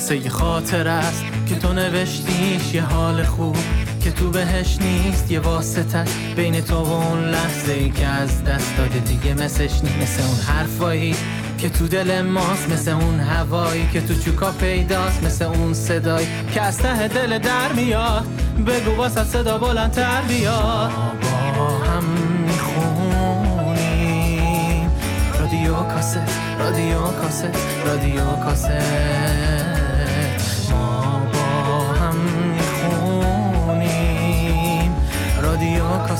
مثل یه خاطر است که تو نوشتیش یه حال خوب که تو بهش نیست یه واسطه بین تو و اون لحظه ای که از دست داده دیگه مثلش نیست مثل اون حرفایی که تو دل ماست مثل اون هوایی که تو چوکا پیداست مثل اون صدایی که از ته دل در میاد. بگو واسه صدا بلندتر بیاد با هم می‌خونیم. رادیو کاست رادیو کاست رادیو کاست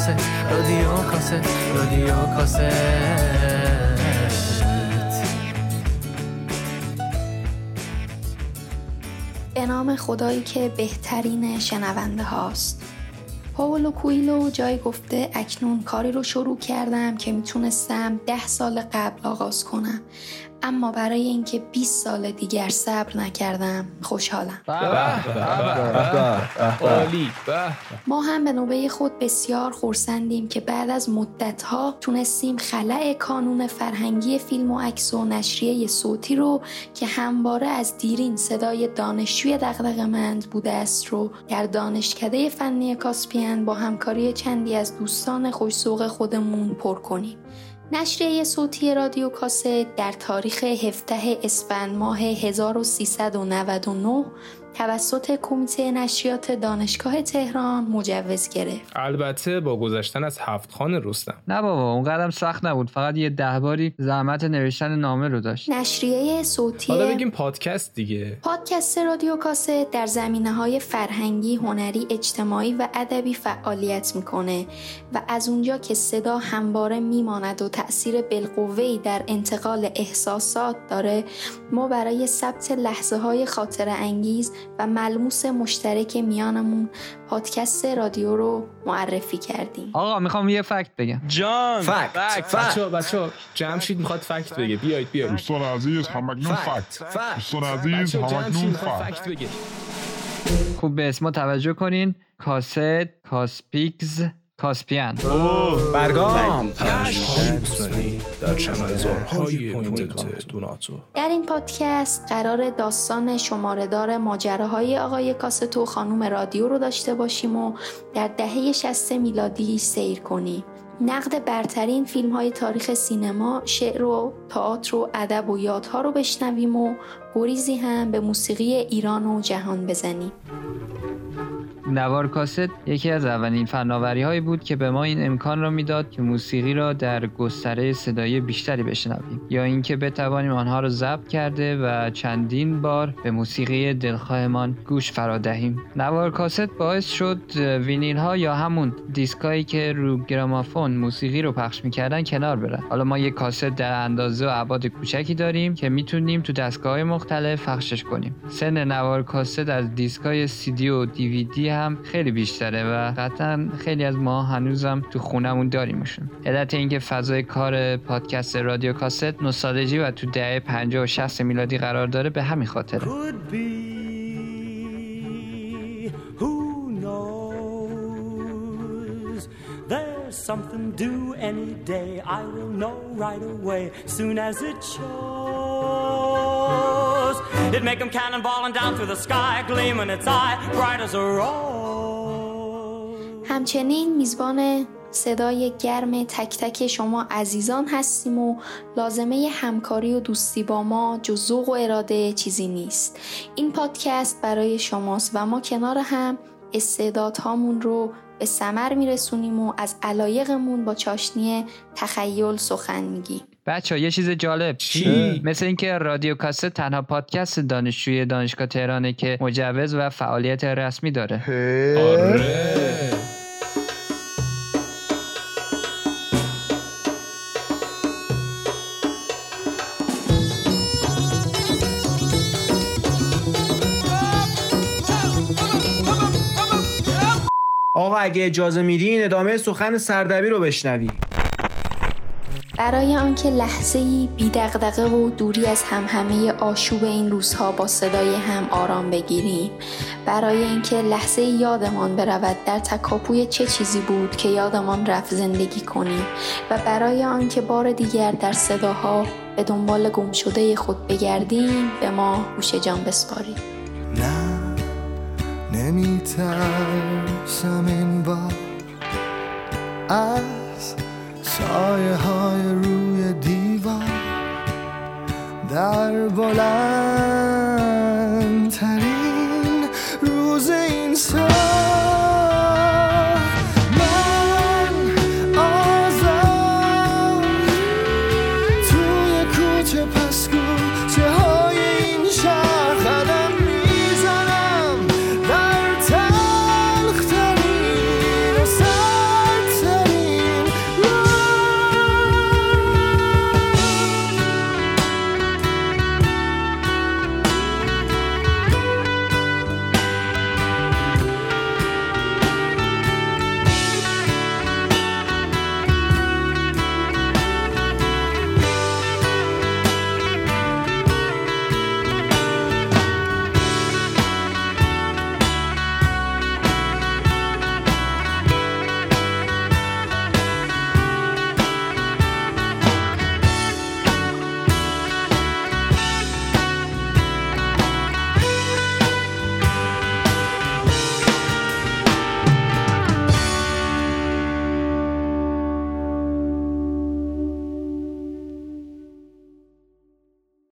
کاست رادیو کاست رادیو کاست به نام خدایی که بهترین شنونده هاست. پاولو کویلو جای گفته اکنون کاری رو شروع کردم که می‌تونستم ده سال قبل آغاز کنم. اما برای اینکه 20 سال دیگر صبر نکردم خوشحالم. ما هم به نوبه خود بسیار خورسندیم که بعد از مدتها تونستیم خلع کانون فرهنگی فیلم و عکس و نشریه صوتی رو که همواره از دیرین صدای دانشجوی دغدغه‌مند بوده است رو در دانشکده فنی کاسپین با همکاری چندی از دوستان خوشسوق خودمون پر کنیم. نشریه صوتی رادیو کاست در تاریخ 17 اسفند ماه 1399 توسط کمیته نشریات دانشگاه تهران مجوز گرفت. البته با گذشتن از هفت خان رستم. نه بابا اون قدم سخت نبود. فقط یه ده باری زحمت نوشتن نامه رو داشت. نشریه صوتی حالا بگیم پادکست دیگه. پادکست رادیو کاسه در زمینه های فرهنگی، هنری، اجتماعی و ادبی فعالیت می‌کنه و از اونجا که صدا همواره میماند و تأثیر بالقوه‌ای در انتقال احساسات داره ما برای ثبت لحظه های خاطر انگیز و ملموس مشترک میانمون پادکست رادیو رو معرفی کردیم. آقا می‌خوام یه فکت بگم. جان فکت بچه ها بچه جمشید می‌خواد فکت بگه. بیایید بیایید. دوستان عزیز همکنون فکت دوستان عزیز همکنون فکت. فکت بگه. خوب به اسما توجه کنین. کاست کاسپیکز. کاسپیان. برگام. در در این پادکست قرار داستان شمارهدار ماجراهای آقای کاستو خانوم رادیو رو داشته باشیم و در دهه 60 میلادی سیر کنیم. نقد برترین فیلم های تاریخ سینما، شعر و تئاتر و ادب و یادها رو بشنویم و گریزی هم به موسیقی ایران و جهان بزنیم. نوار کاست یکی از اولین فناوری هایی بود که به ما این امکان را می‌داد که موسیقی را در گستره صدایی بیشتری بشنویم. یا اینکه بتوانیم آنها را ضبط کرده و چندین بار به موسیقی دلخواهمان گوش فرا دهیم. نوار کاست باعث شد وینیل ها یا همون دیسکایی که رو گرامافون موسیقی رو پخش می‌کردن کنار برن. حالا ما یک کاست در اندازه و ابعاد کوچکی داریم که می‌تونیم تو دستگاه مختلف پخشش کنیم. سن نوار کاست از دیسکای سی دی و دیویدی هم خیلی بیشتره و قطعا خیلی از ما هنوزم تو خونمون داریمشون علت اینکه فضای کار پادکست رادیو کاست نوستالژی و تو دهه 50 و 60 میلادی قرار داره به همین خاطره. Something due any day. I will know right away, soon as it shows. It make 'em cannonballing down through the sky, gleaming its eye, bright as a rose. همچنین میزبان صدای گرم تک تک شما عزیزان هستیم و لازمه همکاری و دوستی با ما جز ذوق و اراده چیزی نیست این پادکست برای شماست و ما کنار هم استعدادهامون رو به ثمر میرسونیم و از علایقمون با چاشنی تخیل سخن میگیم بچه یه چیز جالب. چی؟ مثل اینکه رادیو کاست تنها پادکست دانشجوی دانشگاه تهرانه که مجوز و فعالیت رسمی داره. آره. آقا اگه اجازه میدین ادامه سخن سردبی رو بشنوی برای آنکه لحظه ای بی دغدغه و دوری از همهمه آشوب این روزها با صدای هم آرام بگیریم. برای اینکه لحظه یادمان برود در تکاپوی چه چیزی بود که یادمان رفت زندگی کنیم و برای آنکه بار دیگر در صداها به دنبال گم شده خود بگردیم به ما گوش جان بسپاریم نه نمیترسم این بار. سایه های روی دیوار در بلند ترین روز این سال Pascal.